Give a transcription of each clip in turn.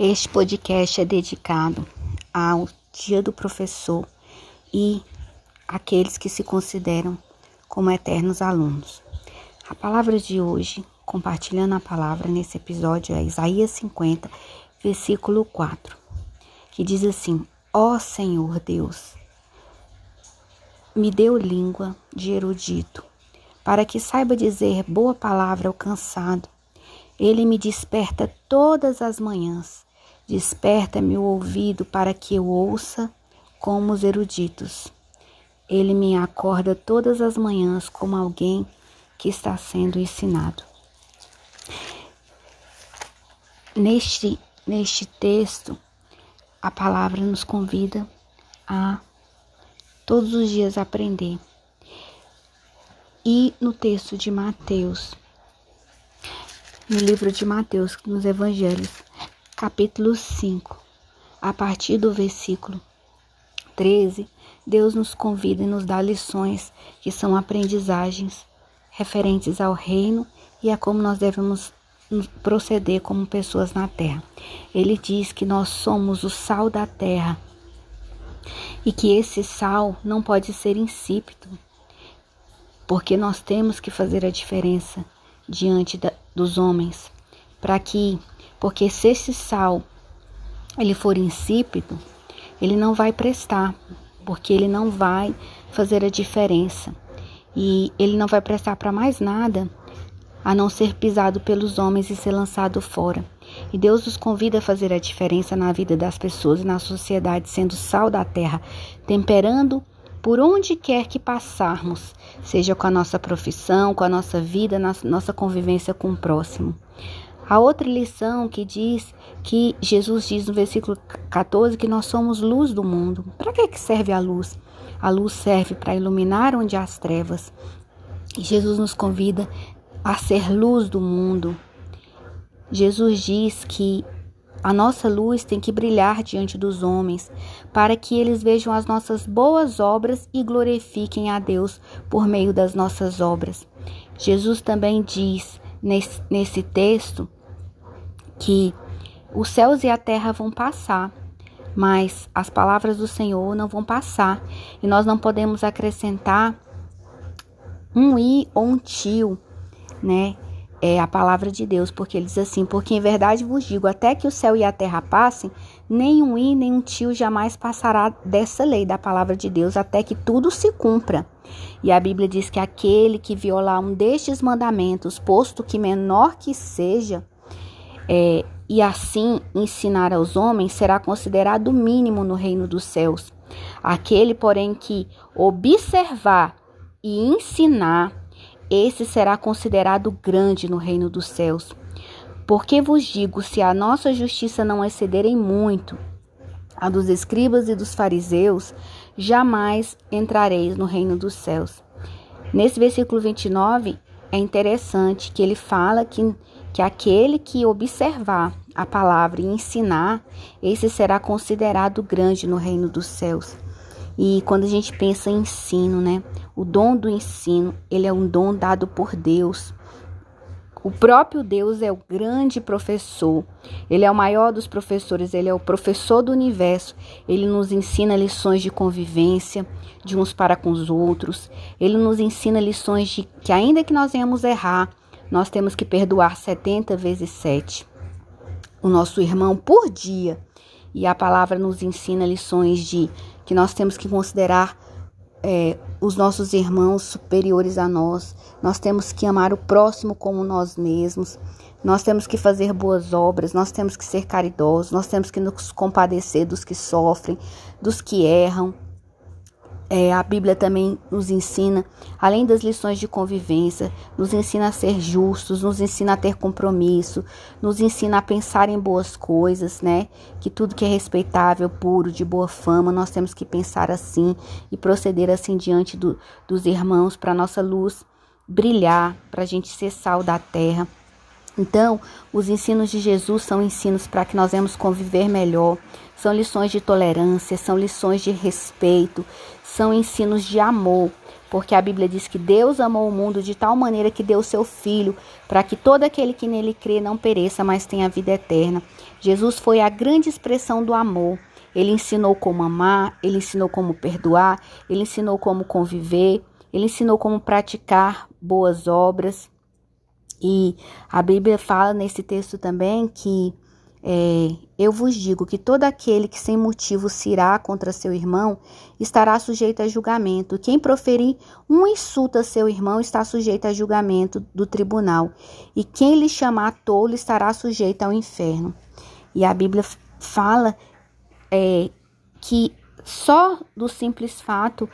Este podcast é dedicado ao Dia do Professor e aqueles que se consideram como eternos alunos. A palavra de hoje, compartilhando a palavra nesse episódio, é Isaías 50, versículo 4, que diz assim: Ó oh Senhor Deus, me deu língua de erudito, para que saiba dizer boa palavra ao cansado. Ele me desperta todas as manhãs Desperta-me o ouvido para que eu ouça como os eruditos. Ele me acorda todas as manhãs como alguém que está sendo ensinado. Neste, neste texto, a palavra nos convida a todos os dias aprender. E no texto de Mateus, no livro de Mateus, nos evangelhos, capítulo 5, a partir do versículo 13, Deus nos convida e nos dá lições que são aprendizagens referentes ao reino e a como nós devemos proceder como pessoas na terra. Ele diz que nós somos o sal da terra e que esse sal não pode ser insípido, porque nós temos que fazer a diferença diante da, dos homens para que porque se esse sal ele for insípido, ele não vai prestar, porque ele não vai fazer a diferença. E ele não vai prestar para mais nada a não ser pisado pelos homens e ser lançado fora. E Deus nos convida a fazer a diferença na vida das pessoas e na sociedade, sendo sal da terra, temperando por onde quer que passarmos, seja com a nossa profissão, com a nossa vida, na nossa convivência com o próximo. A outra lição que diz que Jesus diz no versículo 14 que nós somos luz do mundo. Para que, que serve a luz? A luz serve para iluminar onde há as trevas. E Jesus nos convida a ser luz do mundo. Jesus diz que a nossa luz tem que brilhar diante dos homens, para que eles vejam as nossas boas obras e glorifiquem a Deus por meio das nossas obras. Jesus também diz nesse, nesse texto que os céus e a terra vão passar, mas as palavras do Senhor não vão passar, e nós não podemos acrescentar um i ou um tio, né? É a palavra de Deus, porque ele diz assim: Porque em verdade vos digo, até que o céu e a terra passem, nem um i nem um tio jamais passará dessa lei da palavra de Deus, até que tudo se cumpra. E a Bíblia diz que aquele que violar um destes mandamentos, posto que menor que seja, é, e assim ensinar aos homens será considerado mínimo no reino dos céus. Aquele, porém, que observar e ensinar, esse será considerado grande no reino dos céus. Porque vos digo: se a nossa justiça não excederem muito a dos escribas e dos fariseus, jamais entrareis no reino dos céus. Nesse versículo 29, é interessante que ele fala que que aquele que observar a palavra e ensinar, esse será considerado grande no reino dos céus. E quando a gente pensa em ensino, né? O dom do ensino, ele é um dom dado por Deus. O próprio Deus é o grande professor. Ele é o maior dos professores, ele é o professor do universo. Ele nos ensina lições de convivência de uns para com os outros. Ele nos ensina lições de que ainda que nós venhamos errar, nós temos que perdoar 70 vezes 7 o nosso irmão por dia. E a palavra nos ensina lições de que nós temos que considerar é, os nossos irmãos superiores a nós. Nós temos que amar o próximo como nós mesmos. Nós temos que fazer boas obras, nós temos que ser caridosos, nós temos que nos compadecer dos que sofrem, dos que erram, é, a Bíblia também nos ensina, além das lições de convivência, nos ensina a ser justos, nos ensina a ter compromisso, nos ensina a pensar em boas coisas, né? Que tudo que é respeitável, puro, de boa fama, nós temos que pensar assim e proceder assim diante do, dos irmãos para nossa luz brilhar, para a gente ser sal da terra. Então, os ensinos de Jesus são ensinos para que nós vamos conviver melhor, são lições de tolerância, são lições de respeito, são ensinos de amor, porque a Bíblia diz que Deus amou o mundo de tal maneira que deu seu filho, para que todo aquele que nele crê não pereça, mas tenha vida eterna. Jesus foi a grande expressão do amor. Ele ensinou como amar, ele ensinou como perdoar, ele ensinou como conviver, ele ensinou como praticar boas obras. E a Bíblia fala nesse texto também que é, eu vos digo que todo aquele que sem motivo se irá contra seu irmão estará sujeito a julgamento. Quem proferir um insulto a seu irmão está sujeito a julgamento do tribunal. E quem lhe chamar tolo estará sujeito ao inferno. E a Bíblia fala é, que só do simples fato,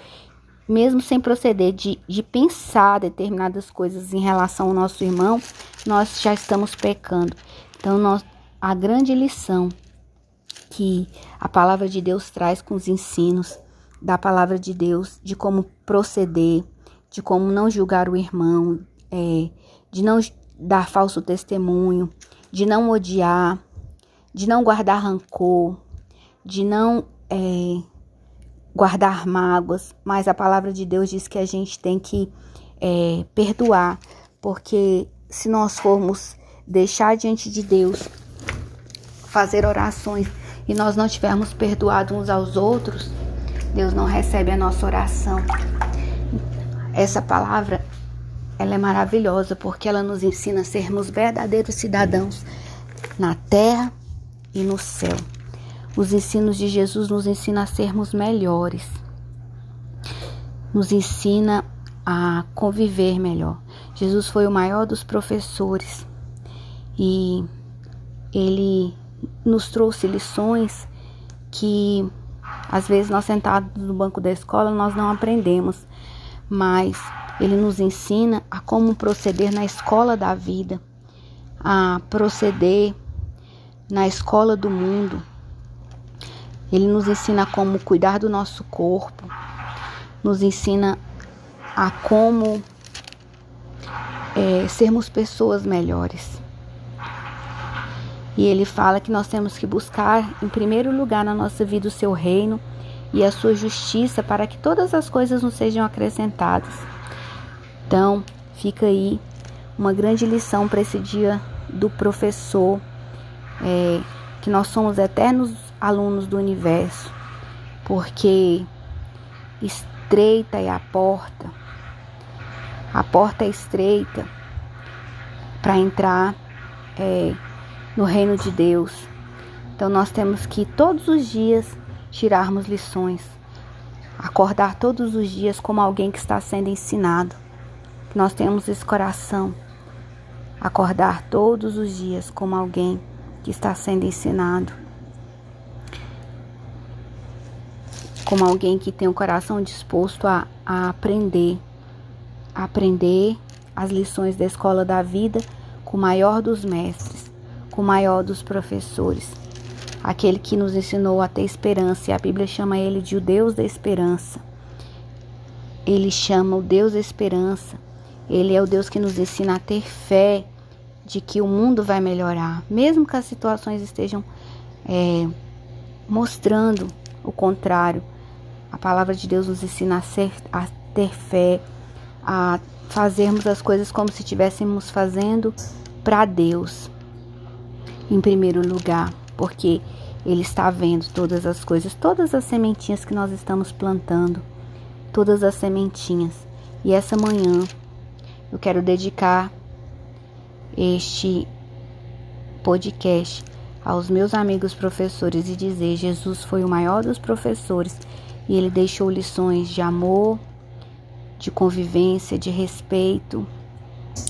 mesmo sem proceder de, de pensar determinadas coisas em relação ao nosso irmão, nós já estamos pecando. Então, nós a grande lição que a palavra de Deus traz com os ensinos da palavra de Deus, de como proceder, de como não julgar o irmão, é, de não dar falso testemunho, de não odiar, de não guardar rancor, de não é, guardar mágoas, mas a palavra de Deus diz que a gente tem que é, perdoar, porque se nós formos deixar diante de Deus fazer orações e nós não tivermos perdoado uns aos outros, Deus não recebe a nossa oração. Essa palavra, ela é maravilhosa porque ela nos ensina a sermos verdadeiros cidadãos na terra e no céu. Os ensinos de Jesus nos ensinam a sermos melhores. Nos ensina a conviver melhor. Jesus foi o maior dos professores e ele nos trouxe lições que às vezes nós sentados no banco da escola nós não aprendemos, mas ele nos ensina a como proceder na escola da vida, a proceder na escola do mundo. Ele nos ensina como cuidar do nosso corpo, nos ensina a como é, sermos pessoas melhores. E ele fala que nós temos que buscar, em primeiro lugar na nossa vida, o seu reino e a sua justiça para que todas as coisas nos sejam acrescentadas. Então, fica aí uma grande lição para esse dia do professor, é, que nós somos eternos alunos do universo, porque estreita é a porta, a porta é estreita para entrar. É, no reino de Deus. Então nós temos que todos os dias tirarmos lições, acordar todos os dias como alguém que está sendo ensinado. Nós temos esse coração, acordar todos os dias como alguém que está sendo ensinado. Como alguém que tem o coração disposto a, a aprender, a aprender as lições da escola da vida com o maior dos mestres com o maior dos professores, aquele que nos ensinou a ter esperança, e a Bíblia chama ele de o Deus da esperança. Ele chama o Deus da esperança. Ele é o Deus que nos ensina a ter fé de que o mundo vai melhorar, mesmo que as situações estejam é, mostrando o contrário. A palavra de Deus nos ensina a, ser, a ter fé, a fazermos as coisas como se estivéssemos fazendo para Deus em primeiro lugar, porque Ele está vendo todas as coisas, todas as sementinhas que nós estamos plantando, todas as sementinhas. E essa manhã eu quero dedicar este podcast aos meus amigos professores e dizer: Jesus foi o maior dos professores e ele deixou lições de amor, de convivência, de respeito,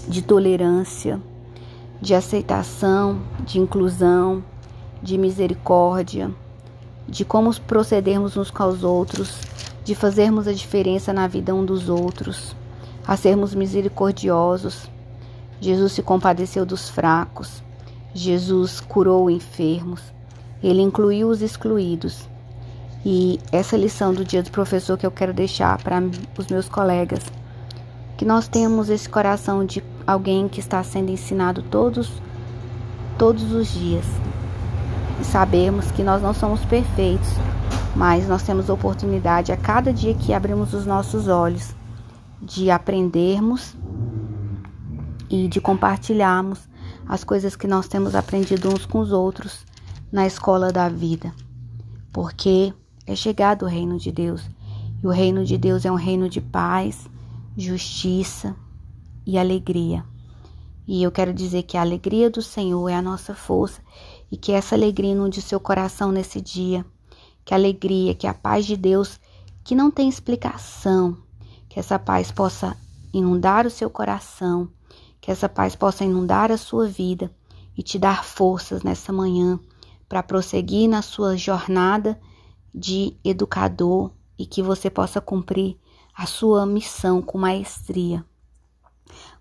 de tolerância de aceitação, de inclusão, de misericórdia, de como procedermos uns com os outros, de fazermos a diferença na vida um dos outros, a sermos misericordiosos. Jesus se compadeceu dos fracos. Jesus curou enfermos. Ele incluiu os excluídos. E essa lição do dia do professor que eu quero deixar para os meus colegas, que nós tenhamos esse coração de alguém que está sendo ensinado todos todos os dias. E sabemos que nós não somos perfeitos, mas nós temos oportunidade a cada dia que abrimos os nossos olhos de aprendermos e de compartilharmos as coisas que nós temos aprendido uns com os outros na escola da vida. Porque é chegado o reino de Deus. E o reino de Deus é um reino de paz, justiça e alegria. E eu quero dizer que a alegria do Senhor é a nossa força e que essa alegria inunde o seu coração nesse dia. Que a alegria, que a paz de Deus, que não tem explicação, que essa paz possa inundar o seu coração, que essa paz possa inundar a sua vida e te dar forças nessa manhã para prosseguir na sua jornada de educador e que você possa cumprir a sua missão com maestria.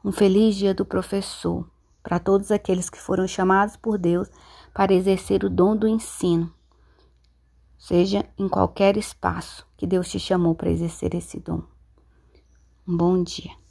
Um feliz dia do professor para todos aqueles que foram chamados por Deus para exercer o dom do ensino, seja em qualquer espaço que Deus te chamou para exercer esse dom. Um bom dia.